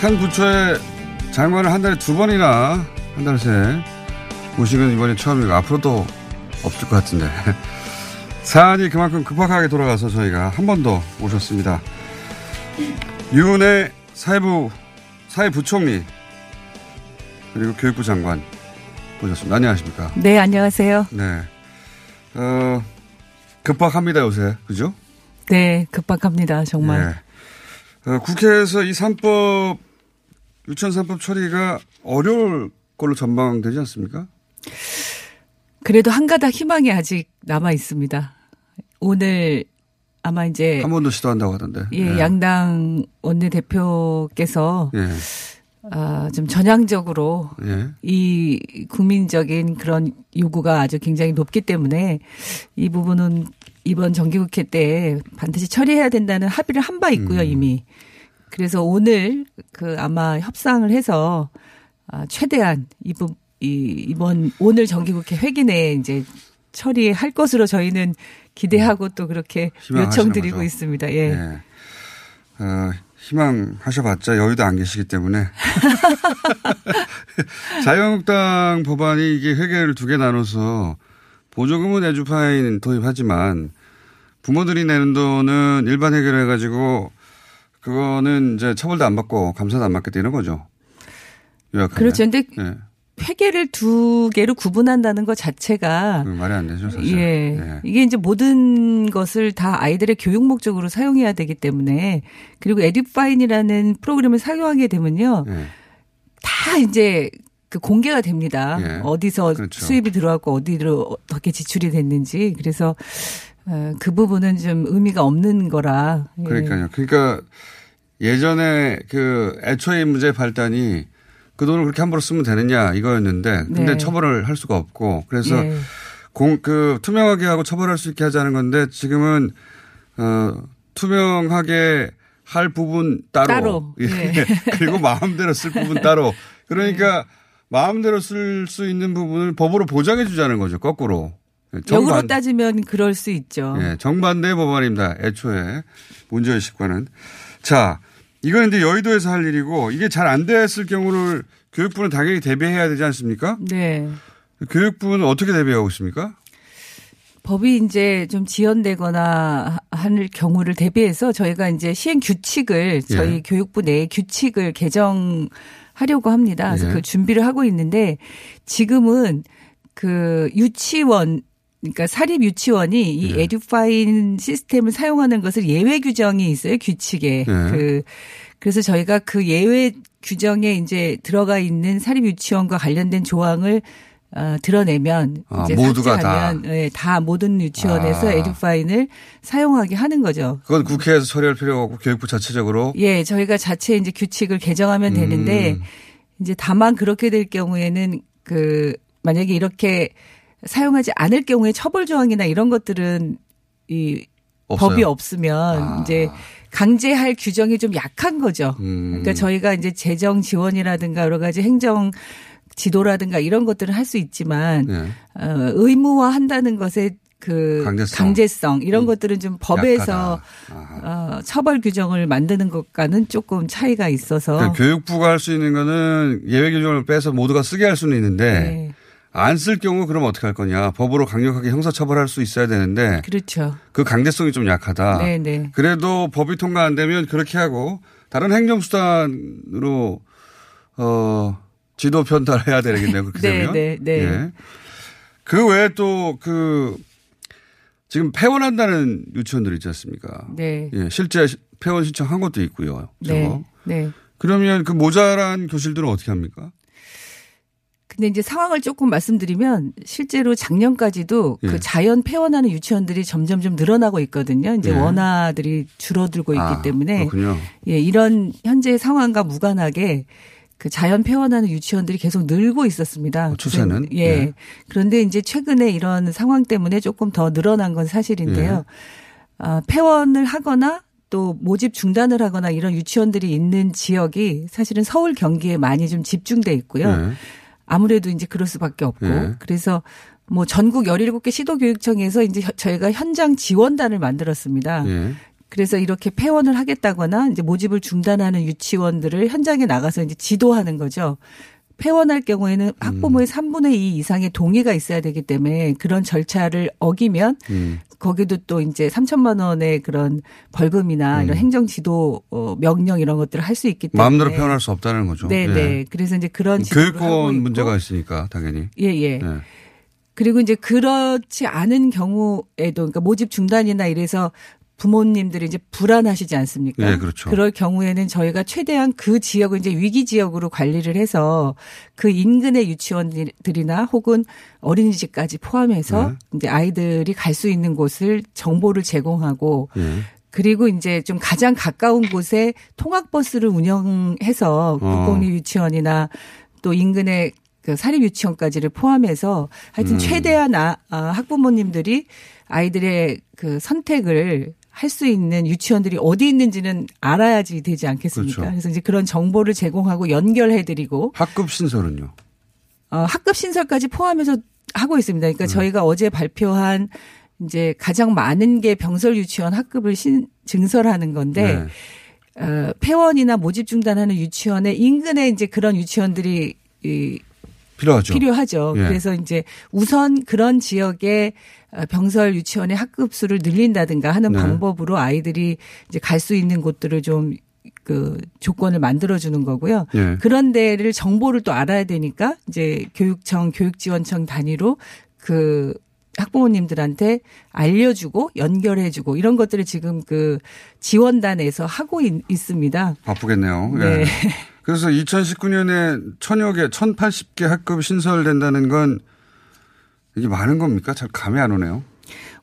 한 부처의 장관을 한 달에 두 번이나 한 달새 모시는 이번이 처음이고 앞으로도 없을 것 같은데 (laughs) 사안이 그만큼 급박하게 돌아가서 저희가 한 번더 모셨습니다. 유은혜 사회부 사회부총리 그리고 교육부 장관 모셨습니다. 안녕하십니까? 네, 안녕하세요. 네. 어, 급박합니다, 요새. 그죠? 네, 급박합니다, 정말. 네. 어, 국회에서 이 3법, 유치원 3법 처리가 어려울 걸로 전망되지 않습니까? 그래도 한 가닥 희망이 아직 남아 있습니다. 오늘 아마 이제 한 번 더 시도한다고 하던데. 예, 네. 양당 원내 대표께서 예. 아, 좀 전향적으로 예. 이 국민적인 그런 요구가 아주 굉장히 높기 때문에 이 부분은 이번 정기국회 때 반드시 처리해야 된다는 합의를 한 바 있고요, 음. 이미. 그래서 오늘 그 아마 협상을 해서 아, 최대한 이번 이 이번 오늘 정기국회 회기 내에 이제 처리할 것으로 저희는 기대하고 또 그렇게 요청드리고. 있습니다. 예. 예. 어, 희망하셔봤자 여의도 안 계시기 때문에. (laughs) (laughs) 자유한국당 법안이 이게 회계를 두 개 나눠서 보조금은 에듀파인 도입하지만 부모들이 내는 돈은 일반 회계를 해가지고 그거는 이제 처벌도 안 받고 감사도 안 받겠다 이런 거죠. 요약하면. 그렇죠. 근데 예. 회계를 두 개로 구분한다는 것 자체가 그 말이 안 되죠, 사실. 예. 예. 이게 이제 모든 것을 다 아이들의 교육 목적으로 사용해야 되기 때문에 그리고 에듀파인이라는 프로그램을 사용하게 되면요. 예. 다 이제 그 공개가 됩니다. 예. 어디서 그렇죠. 수입이 들어왔고 어디로 어떻게 지출이 됐는지. 그래서 어, 그 부분은 좀 의미가 없는 거라. 예. 그러니까요. 그러니까 예전에 그 애초에 문제 발단이 그 돈을 그렇게 함부로 쓰면 되느냐 이거였는데 근데 네. 처벌을 할 수가 없고 그래서 예. 공, 그 투명하게 하고 처벌할 수 있게 하자는 건데 지금은 어, 투명하게 할 부분 따로, 따로. 예. 예. (laughs) 그리고 마음대로 쓸 부분 따로 그러니까 마음대로 쓸 수 있는 부분을 법으로 보장해 주자는 거죠 거꾸로 예, 역으로 정반- 따지면 그럴 수 있죠. 예, 정반대의 법안입니다. 애초에 문제의식과는. 자, 이건 이제 여의도에서 할 일이고 이게 잘 안 됐을 경우를 교육부는 당연히 대비해야 되지 않습니까? 네. 교육부는 어떻게 대비하고 있습니까? 법이 이제 좀 지연되거나 할 경우를 대비해서 저희가 이제 시행 규칙을 저희 예. 교육부 내 규칙을 개정하려고 합니다. 그래서 예. 그 준비를 하고 있는데 지금은 그 유치원 그러니까 사립 유치원이 이 예. 에듀파인 시스템을 사용하는 것을 예외 규정이 있어요 규칙에 예. 그 그래서 저희가 그 예외 규정에 이제 들어가 있는 사립 유치원과 관련된 조항을 어, 드러내면 아, 이제 모두가 삭제하면 예, 다 모든 유치원에서 아. 에듀파인을 사용하게 하는 거죠. 그건 국회에서 처리할 필요가 없고 교육부 자체적으로 예, 저희가 자체 이제 규칙을 개정하면 되는데 음. 이제 다만 그렇게 될 경우에는 그 만약에 이렇게 사용하지 않을 경우에 처벌 조항이나 이런 것들은 이 없어요? 법이 없으면 아. 이제 강제할 규정이 좀 약한 거죠. 음. 그러니까 저희가 이제 재정 지원이라든가 여러 가지 행정 지도라든가 이런 것들을 할 수 있지만 예. 어, 의무화 한다는 것에 그 강제성. 강제성, 이런 것들은 좀 법에서 약하다. 어, 처벌 규정을 만드는 것과는 조금 차이가 있어서 그러니까 교육부가 할 수 있는 거는 예외 규정을 빼서 모두가 쓰게 할 수는 있는데 네. 안 쓸 경우 그럼 어떻게 할 거냐. 법으로 강력하게 형사처벌할 수 있어야 되는데 그렇죠. 그 강제성이 좀 약하다. 네, 네. 그래도 법이 통과 안 되면 그렇게 하고 다른 행정수단으로 어 지도 편달해야 되겠네요. 그렇게 네, 되면. 네, 네. 예. 그 외에 또 그 지금 폐원한다는 유치원들 있지 않습니까? 네. 예, 실제 폐원 신청한 것도 있고요. 저거. 네. 네. 그러면 그 모자란 교실들은 어떻게 합니까? 근데 이제 상황을 조금 말씀드리면 실제로 작년까지도 예. 그 자연 폐원하는 유치원들이 점점 좀 늘어나고 있거든요. 이제 예. 원화들이 줄어들고 있기 아, 때문에 그렇군요. 예, 이런 현재 상황과 무관하게 그 자연 폐원하는 유치원들이 계속 늘고 있었습니다. 어, 추세는? 예. 예. 그런데 이제 최근에 이런 상황 때문에 조금 더 늘어난 건 사실인데요. 예. 아, 폐원을 하거나 또 모집 중단을 하거나 이런 유치원들이 있는 지역이 사실은 서울 경기에 많이 좀 집중돼 있고요. 예. 아무래도 이제 그럴 수밖에 없고 예. 그래서 뭐 전국 17개 시도교육청에서 이제 혀- 저희가 현장 지원단을 만들었습니다. 예. 그래서 이렇게 폐원을 하겠다거나 이제 모집을 중단하는 유치원들을 현장에 나가서 이제 지도하는 거죠. 폐원할 경우에는 학부모의 3분의 2 이상의 동의가 있어야 되기 때문에 그런 절차를 어기면 음. 거기도 또 이제 3천만 원의 그런 벌금이나 이런 행정 지도 어, 명령 이런 것들을 할 수 있기 때문에 마음대로 표현할 수 없다는 거죠. 네, 예. 네. 그래서 이제 그런 교육권. 문제가 있으니까 당연히. 예, 예. 예. 그리고 이제 그렇지 않은 경우에도 그러니까 모집 중단이나 이래서 부모님들이 이제 불안하시지 않습니까? 예, 그렇죠. 그럴 경우에는 저희가 최대한 그 지역을 이제 위기 지역으로 관리를 해서 그 인근의 유치원들이나 혹은 어린이집까지 포함해서 네. 이제 아이들이 갈 수 있는 곳을 정보를 제공하고 예. 그리고 이제 좀 가장 가까운 곳에 통학버스를 운영해서 어. 국공립 유치원이나 또 인근의 그 사립 유치원까지를 포함해서 하여튼 음. 최대한 아, 아, 학부모님들이 아이들의 그 선택을 할 수 있는 유치원들이 어디 있는지는 알아야지 되지 않겠습니까? 그렇죠. 그래서 이제 그런 정보를 제공하고 연결해드리고 학급 신설은요? 어, 학급 신설까지 포함해서 하고 있습니다. 음. 그러니까 저희가 어제 발표한 이제 가장 많은 게 병설 유치원 학급을 신, 증설하는 건데 네. 어, 폐원이나 모집 중단하는 유치원의 인근에 이제 그런 유치원들이 이 필요하죠. 필요하죠. 예. 그래서 이제 우선 그런 지역에 어, 병설 유치원의 학급 수를 늘린다든가 하는 네. 방법으로 아이들이 이제 갈 수 있는 곳들을 좀그 조건을 만들어주는 거고요. 예. 그런 데를 정보를 또 알아야 되니까 이제 교육청, 교육지원청 단위로 그 학부모님들한테 알려주고 연결해주고 이런 것들을 지금 그 지원단에서 하고 있, 있습니다. 바쁘겠네요. 예. 네. 그래서 2019년에 천여 개, 1080개 학급이 신설된다는 건 이게 많은 겁니까? 잘 감이 안 오네요.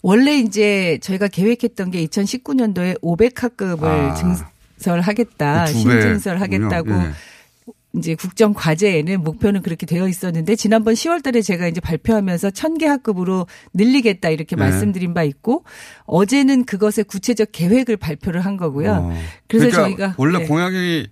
원래 이제 저희가 계획했던 게 2019년도에 500학급을 아. 증설하겠다, 두 신증설하겠다고. 예. 이제 국정 과제에는 목표는 그렇게 되어 있었는데 지난번 10월 달에 제가 이제 발표하면서 1000개 학급으로 늘리겠다 이렇게 네. 말씀드린 바 있고 어제는 그것의 구체적 계획을 발표를 한 거고요. 어. 그래서 그러니까 저희가 원래 네. 공약이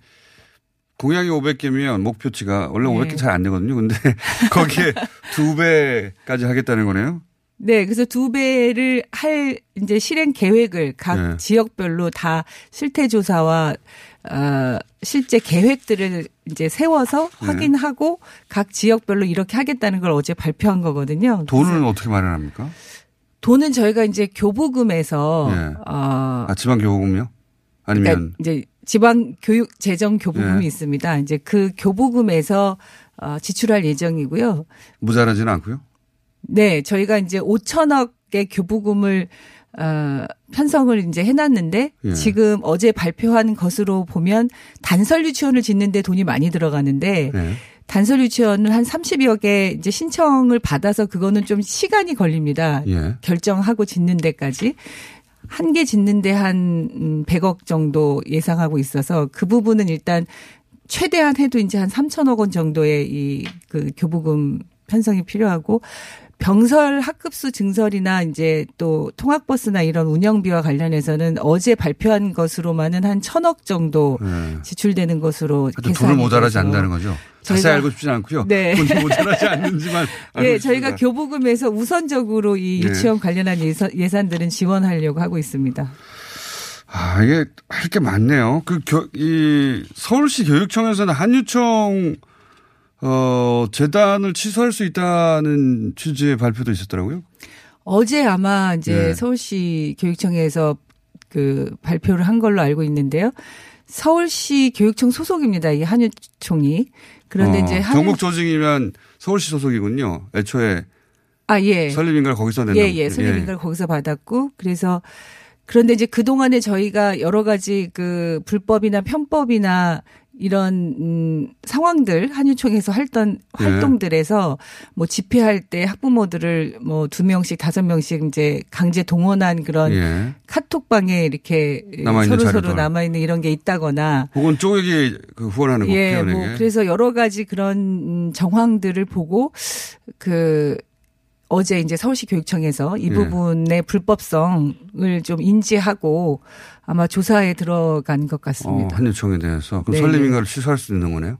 공약이 500개면 목표치가 원래 네. 500개 잘 안 되거든요. 근데 (laughs) 거기에 두 배까지 하겠다는 거네요. 네, 그래서 두 배를 할 이제 실행 계획을 각 네. 지역별로 다 실태 조사와 어 실제 계획들을 이제 세워서 네. 확인하고 각 지역별로 이렇게 하겠다는 걸 어제 발표한 거거든요. 돈은 어떻게 마련합니까? 돈은 저희가 이제 교부금에서 예. 어 아, 지방 교부금요? 아니면 그러니까 이제 지방 교육 재정 교부금이 예. 있습니다. 이제 그 교부금에서 어 지출할 예정이고요. 모자라지는 않고요? 네, 저희가 이제 5천억의 교부금을 어, 편성을 이제 해놨는데 예. 지금 어제 발표한 것으로 보면 단설 유치원을 짓는데 돈이 많이 들어가는데 네. 단설 유치원을 한 30여 개 이제 신청을 받아서 그거는 좀 시간이 걸립니다. 예. 결정하고 짓는 데까지. 한 개 짓는데 한 음, 100억 정도 예상하고 있어서 그 부분은 일단 최대한 해도 이제 한 3천억 원 정도의 이 그 교부금 편성이 필요하고 병설 학급수 증설이나 이제 또 통학버스나 이런 운영비와 관련해서는 어제 발표한 것으로만은 한 천억 정도 네. 지출되는 것으로 하여튼 계산이 돈을 모자라지 않는다는 거죠. 자세히 알고 싶진 않고요. 네. (laughs) 돈이 모자라지 않는지만 (laughs) 싶습니다. 저희가 교부금에서 우선적으로 이 네. 유치원 관련한 예산, 예산들은 지원하려고 하고 있습니다. 아, 이게 할 게 많네요. 그, 교, 이, 서울시 교육청에서는 한유총, 어, 재단을 취소할 수 있다는 취지의 발표도 있었더라고요. 어제 아마 이제 네. 서울시 교육청에서 그 발표를 한 걸로 알고 있는데요. 서울시 교육청 소속입니다. 이 한유총이. 그런데 어, 이제 한유 전국 조직이면 서울시 소속이군요. 애초에 아, 예. 설립인가를 거기서 낸다고. 예, 예. 설립인가를 거기서 받았고 그래서 그런데 이제 그동안에 저희가 여러 가지 그 불법이나 편법이나 이런 음 상황들 한유총에서 했던 예. 활동들에서 뭐 집회할 때 학부모들을 뭐 두 명씩 다섯 명씩 이제 강제 동원한 그런 예. 카톡방에 이렇게 서로 서로. 남아 있는 이런 게 있다거나 혹은 쪼개기 그 후원하는 거. 예. 뭐 그래서 여러 가지 그런 음, 정황들을 보고 그 어제 이제 서울시 교육청에서 이 예. 부분의 불법성을 좀 인지하고 아마 조사에 들어간 것 어, 같습니다. 한유총에 대해서. 그럼 네, 설립인가를 취소할 수 있는 거네요.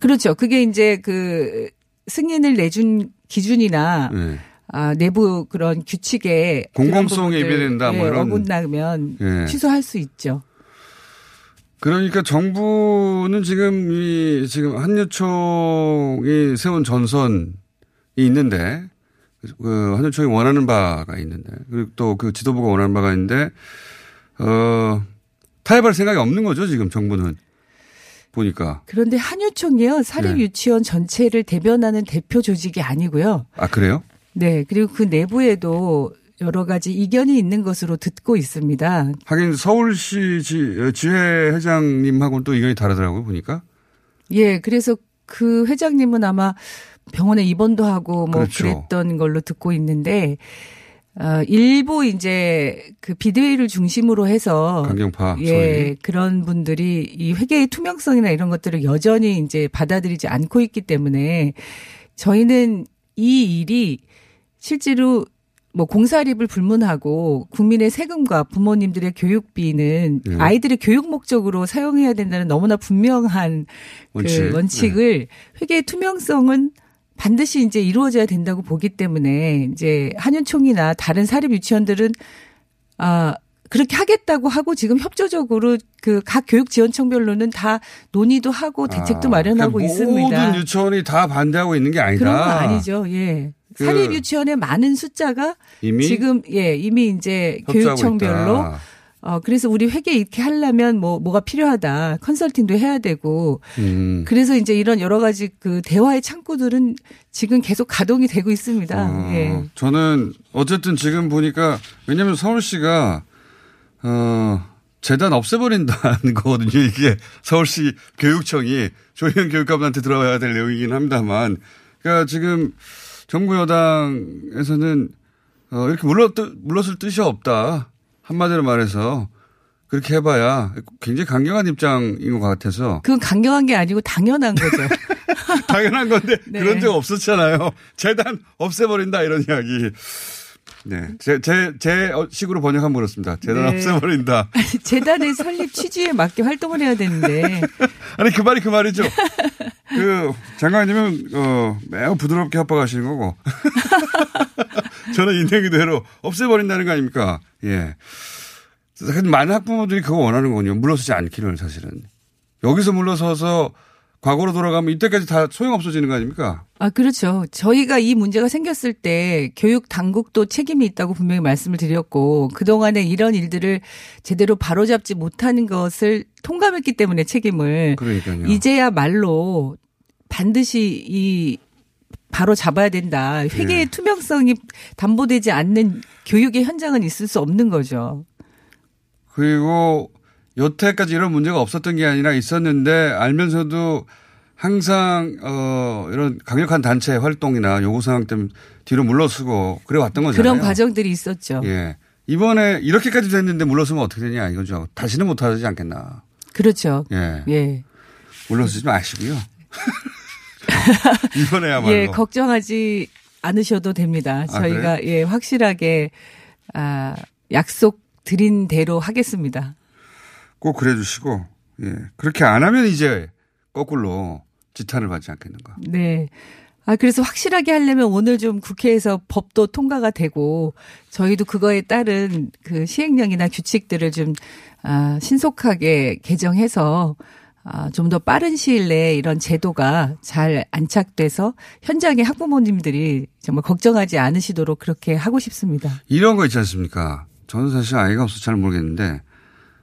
그렇죠. 그게 이제 그 승인을 내준 기준이나 예. 아, 내부 그런 규칙에 공공성에 위배된다 뭐 예, 이런 어긋나면 예. 취소할 수 있죠. 그러니까 정부는 지금 이 지금 한유총이 세운 전선이 있는데 그 한유총이 원하는 바가 있는데 그리고 또 그 지도부가 원하는 바가 있는데 어 타협할 생각이 없는 거죠 지금 정부는 보니까 그런데 한유총이요 사립 네. 유치원 전체를 대변하는 대표 조직이 아니고요. 아 그래요? 네 그리고 그 내부에도 여러 가지 이견이 있는 것으로 듣고 있습니다. 하긴 서울시 지, 지회 회장님하고는 또 의견이 다르더라고요 보니까 예, 그래서 그 회장님은 아마 병원에 입원도 하고 뭐 그렇죠. 그랬던 걸로 듣고 있는데 어, 일부 이제 그 비대위를 중심으로 해서 강경파 예, 소위. 그런 분들이 이 회계의 투명성이나 이런 것들을 여전히 이제 받아들이지 않고 있기 때문에 저희는 이 일이 실제로 뭐 공사립을 불문하고 국민의 세금과 부모님들의 교육비는 네. 아이들의 교육 목적으로 사용해야 된다는 너무나 분명한 원칙. 그 원칙을 회계의 투명성은 반드시 이제 이루어져야 된다고 보기 때문에 이제 한윤총이나 다른 사립 유치원들은 아 그렇게 하겠다고 하고 지금 협조적으로 그 각 교육 지원청별로는 다 논의도 하고 대책도 아, 마련하고 그러니까 있습니다. 모든 유치원이 다 반대하고 있는 게 아니다. 그런 건 아니죠. 예. 그 사립 유치원의 많은 숫자가 지금 예 이미 이제 교육청별로 있다. 어 그래서 우리 회계 이렇게 하려면 뭐 뭐가 필요하다 컨설팅도 해야 되고 음. 그래서 이제 이런 여러 가지 그 대화의 창구들은 지금 계속 가동이 되고 있습니다. 어, 예. 저는 어쨌든 지금 보니까 왜냐하면 서울시가 어 재단 없애버린다는 (laughs) 거거든요. 이게 서울시 교육청이 조희연 교육감한테 들어가야 될 내용이긴 합니다만, 그러니까 지금 정부 여당에서는 어 이렇게 물러 물러설 뜻이 없다 한마디로 말해서 그렇게 해봐야 굉장히 강경한 입장인 것 같아서 그건 강경한 게 아니고 당연한 거죠. (laughs) 당연한 건데 (laughs) 네. 그런 적 없었잖아요. 재단 없애버린다 이런 이야기. 네, 제, 제, 제 식으로 번역하면 그렇습니다. 재단 네. 없애버린다. (laughs) 재단의 설립 취지에 맞게 활동을 해야 되는데 아니, 그 말이 그 말이죠. 그, 장관님은, 어, 매우 부드럽게 협박하시는 거고. 저는 있는 그대로 없애버린다는 거 아닙니까? 예. 많은 학부모들이 그거 원하는 거군요. 물러서지 않기를 사실은. 여기서 물러서서 과거로 돌아가면 이때까지 다 소용없어지는 거 아닙니까? 아, 그렇죠. 저희가 이 문제가 생겼을 때 교육 당국도 책임이 있다고 분명히 말씀을 드렸고 그동안에 이런 일들을 제대로 바로잡지 못하는 것을 통감했기 때문에 책임을 그러니까요. 이제야 말로 반드시 이 바로 잡아야 된다. 회계의 예. 투명성이 담보되지 않는 교육의 현장은 있을 수 없는 거죠. 그리고 여태까지 이런 문제가 없었던 게 아니라 있었는데 알면서도 항상 어 이런 강력한 단체 활동이나 요구 사항 때문에 뒤로 물러서고 그래 왔던 거잖아요. 그런 과정들이 있었죠. 예. 이번에 이렇게까지 됐는데 물러서면 어떻게 되냐 이거죠. 다시는 못 하지 않겠나. 그렇죠. 예. 예. 물러서지 마시고요. (laughs) (laughs) 이번에야말로. 예, 걱정하지 않으셔도 됩니다. 아, 저희가 예, 확실하게 아, 약속 드린 대로 하겠습니다. 꼭 그래 주시고 예. 그렇게 안 하면 이제 거꾸로 지탄을 받지 않겠는가. 네. 아, 그래서 확실하게 하려면 오늘 좀 국회에서 법도 통과가 되고 저희도 그거에 따른 그 시행령이나 규칙들을 좀 아, 신속하게 개정해서 아, 좀 더 빠른 시일 내에 이런 제도가 잘 안착돼서 현장의 학부모님들이 정말 걱정하지 않으시도록 그렇게 하고 싶습니다. 이런 거 있지 않습니까? 저는 사실 아이가 없어서 잘 모르겠는데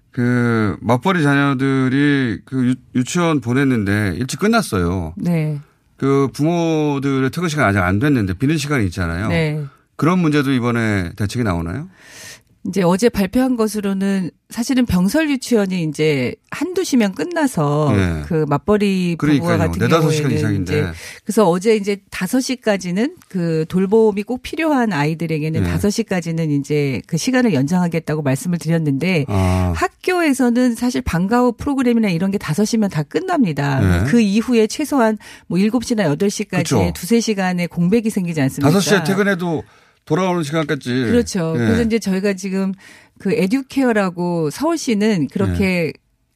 그 맞벌이 자녀들이 그 유, 유치원 보냈는데 일찍 끝났어요. 네. 그 부모들의 퇴근 시간 아직 안 됐는데 비는 시간이 있잖아요. 네. 그런 문제도 이번에 대책이 나오나요? 이제 어제 발표한 것으로는 사실은 병설 유치원이 이제 한두 시면 끝나서 네. 그 맞벌이 부부와. 같은 경우에는. 이제 그래서 어제 이제 다섯 시까지는 그 돌봄이 꼭 필요한 아이들에게는 네. 다섯 시까지는 이제 그 시간을 연장하겠다고 말씀을 드렸는데 아. 학교에서는 사실 방과 후 프로그램이나 이런 게 다섯 시면 다 끝납니다. 네. 그 이후에 최소한 뭐 일곱 시나 여덟 시까지 그쵸. 두세 시간의 공백이 생기지 않습니까? 다섯 시에 퇴근해도 돌아오는 시간까지. 그렇죠. 예. 그래서 이제 저희가 지금 그 에듀케어라고 서울시는 그렇게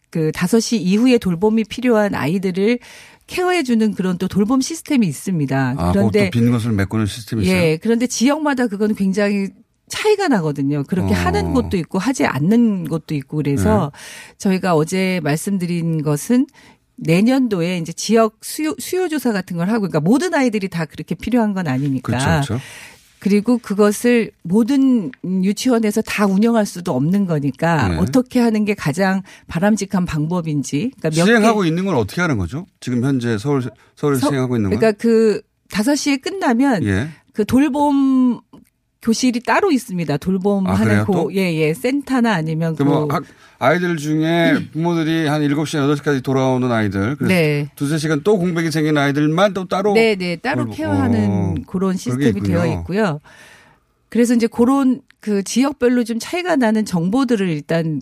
그 5시 이후에 돌봄이 필요한 아이들을 케어해주는 그런 또 돌봄 시스템이 있습니다. 아, 그런데 빈 것을 메꾸는 시스템이 있어요. 예, 그런데 지역마다 그건 굉장히 차이가 나거든요. 그렇게 어. 하는 곳도 있고 하지 않는 곳도 있고 그래서 네. 저희가 어제 말씀드린 것은 내년도에 이제 지역 수요, 수요 조사 같은 걸 하고 그러니까 모든 아이들이 다 그렇게 필요한 건 아니니까. 그렇죠. 그렇죠. 그리고 그것을 모든 유치원에서 다 운영할 수도 없는 거니까 네. 어떻게 하는 게 가장 바람직한 방법인지. 그러니까 몇 시행하고 개- 있는 건 어떻게 하는 거죠? 지금 현재 서울 서울에서 서- 시행하고 있는 건? 그러니까 그 5시에 끝나면 예. 그 돌봄 교실이 따로 있습니다. 돌봄 아, 하는? 고, 또? 예, 예, 센터나 아니면 그, 그뭐 아이들 중에 부모들이 한 7시, 8시까지 돌아오는 아이들. 네. 두세 시간 또 공백이 생긴 아이들만 또 따로. 네, 네, 따로 돌보- 케어하는 어, 그런 시스템이. 되어 있고요. 그래서 이제 그런 그 지역별로 좀 차이가 나는 정보들을 일단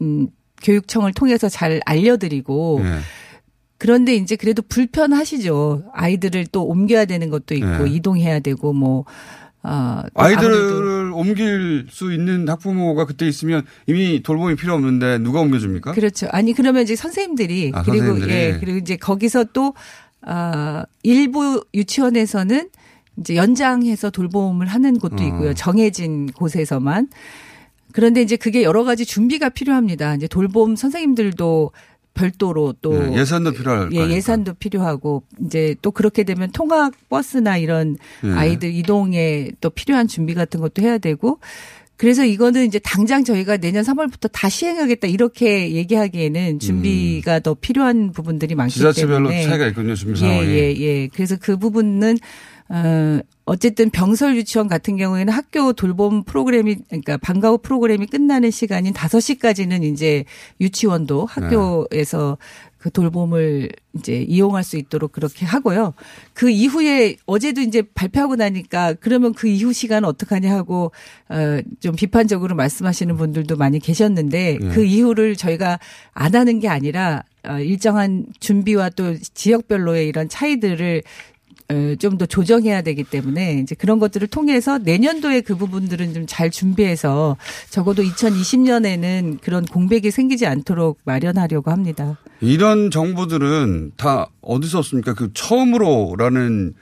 음 교육청을 통해서 잘 알려드리고 예. 그런데 이제 그래도 불편하시죠. 아이들을 또 옮겨야 되는 것도 있고 네. 이동해야 되고 뭐 어, 또 아이들을 옮길 수 있는 학부모가 그때 있으면 이미 돌봄이 필요 없는데 누가 옮겨줍니까? 그렇죠. 아니 그러면 이제 선생님들이 아, 그리고 선생님들이. 예 그리고 이제 거기서 또 아, 일부 유치원에서는 이제 연장해서 돌봄을 하는 곳도 어. 있고요. 정해진 곳에서만. 그런데 이제 그게 여러 가지 준비가 필요합니다. 이제 돌봄 선생님들도 별도로 또 예, 예산도 필요할 예? 예산도 필요하고 이제 또 그렇게 되면 통학 버스나 이런 예. 아이들 이동에 또 필요한 준비 같은 것도 해야 되고 그래서 이거는 이제 당장 저희가 내년 3월부터 다 시행하겠다 이렇게 얘기하기에는 준비가 더 필요한 부분들이 많기 음. 지자체별로 때문에 차이가 있군요, 준비 예, 상황이. 예, 예. 그래서 그 부분은 어 어쨌든 병설 유치원 같은 경우에는 학교 돌봄 프로그램이 그러니까 방과 후 프로그램이 끝나는 시간인 5시까지는 이제 유치원도 학교에서 그 돌봄을 이제 이용할 수 있도록 그렇게 하고요. 그 이후에 어제도 이제 발표하고 나니까 그러면 그 이후 시간 어떡하냐 하고 어좀 비판적으로 말씀하시는 분들도 많이 계셨는데 네. 그 이후를 저희가 안 하는 게 아니라 어, 일정한 준비와 또 지역별로의 이런 차이들을 어, 좀 더 조정해야 되기 때문에 이제 그런 것들을 통해서 내년도에 그 부분들은 좀 잘 준비해서 적어도 2020년에는 그런 공백이 생기지 않도록 마련하려고 합니다. 이런 정보들은 다 어디서 얻습니까? 그 처음으로라는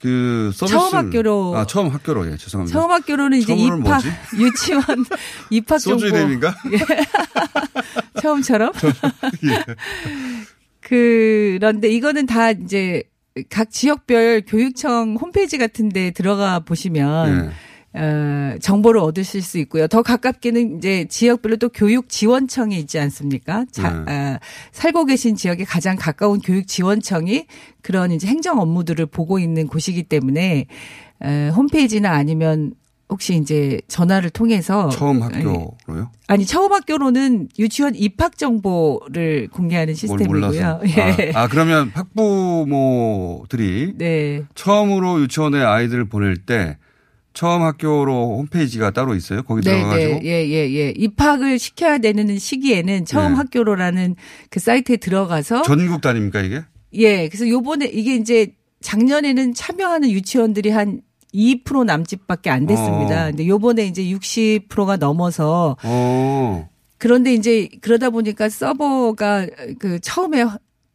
그 서비스. 처음 학교로. 아, 처음 학교로. 예, 죄송합니다. 처음 학교로는 이제 입학 뭐지? (laughs) 유치원 (laughs) 입학 정보 소주 이름인가? (laughs) 예. 처음처럼 예. 그런데 이거는 다 이제 각 지역별 교육청 홈페이지 같은 데 들어가 보시면 예. 어, 정보를 얻으실 수 있고요. 더 가깝게는 이제 지역별로 또 교육 지원청이 있지 않습니까? 자, 네. 어, 살고 계신 지역에 가장 가까운 교육 지원청이 그런 이제 행정 업무들을 보고 있는 곳이기 때문에 어, 홈페이지나 아니면 혹시 이제 전화를 통해서 처음 예. 학교로요? 아니 처음 학교로는 유치원 입학 정보를 공개하는 뭘 시스템이고요. (laughs) 예. 아, 아, 그러면 학부모들이 네. 처음으로 유치원에 아이들을 보낼 때 처음 학교로 홈페이지가 따로 있어요? 거기 네, 들어가가지고. 네, 예, 예, 예. 입학을 시켜야 되는 시기에는 처음 네. 학교로라는 그 사이트에 들어가서 전국 단위입니까 이게? 예, 그래서 요번에 이게 이제 작년에는 참여하는 유치원들이 한 2% 남짓밖에 안 됐습니다. 어. 근데 요번에 이제 60%가 넘어서 어. 그런데 이제 그러다 보니까 서버가 그 처음에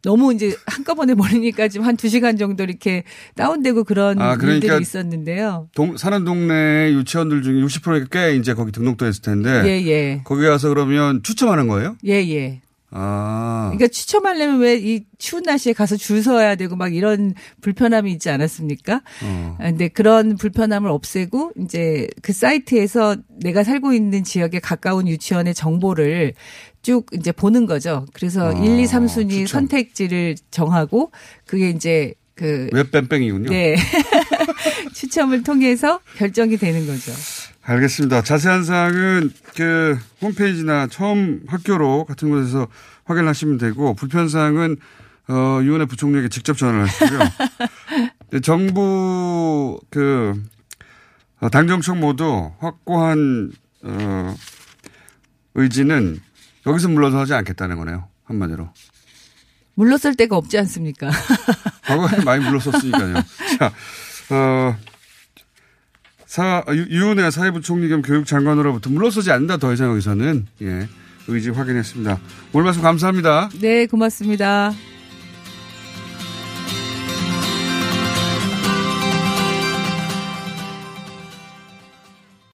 너무 이제 한꺼번에 몰리니까 지금 한두 시간 정도 이렇게 다운되고 그런 아, 그러니까 일들이 있었는데요. 동, 사는 동네 유치원들 중에 60%가 꽤 이제 거기 등록돼 있을 텐데. 예, 예. 거기 가서 그러면 추첨하는 거예요? 예, 예. 아. 그러니까 추첨하려면 왜 이 추운 날씨에 가서 줄 서야 되고 막 이런 불편함이 있지 않았습니까? 어. 아, 근데 그런 불편함을 없애고 이제 그 사이트에서 내가 살고 있는 지역에 가까운 유치원의 정보를 쭉 이제 보는 거죠. 그래서 아, 1, 2, 3순위 추첨. 선택지를 정하고 그게 이제 그 웹 뺑뺑이군요. 네. (laughs) 추첨을 통해서 결정이 되는 거죠. 알겠습니다. 자세한 사항은 그 홈페이지나 처음 학교로 같은 곳에서 확인하시면 되고 불편 사항은 어, 유은혜 부총리에게 직접 전화를 하시고요. (laughs) 네, 정부 그 어, 당정청 모두 확고한 어, 의지는 여기서 물러서 하지 않겠다는 거네요. 한마디로. 물러설 데가 없지 않습니까? 과거에 많이 물러섰으니까요. (laughs) 자, 어, 사, 유- 유은혜 사회부 총리 겸 교육장관으로부터 물러서지 않는다 더 이상 여기서는. 예. 의지 확인했습니다. 오늘 말씀 감사합니다. 네, 고맙습니다.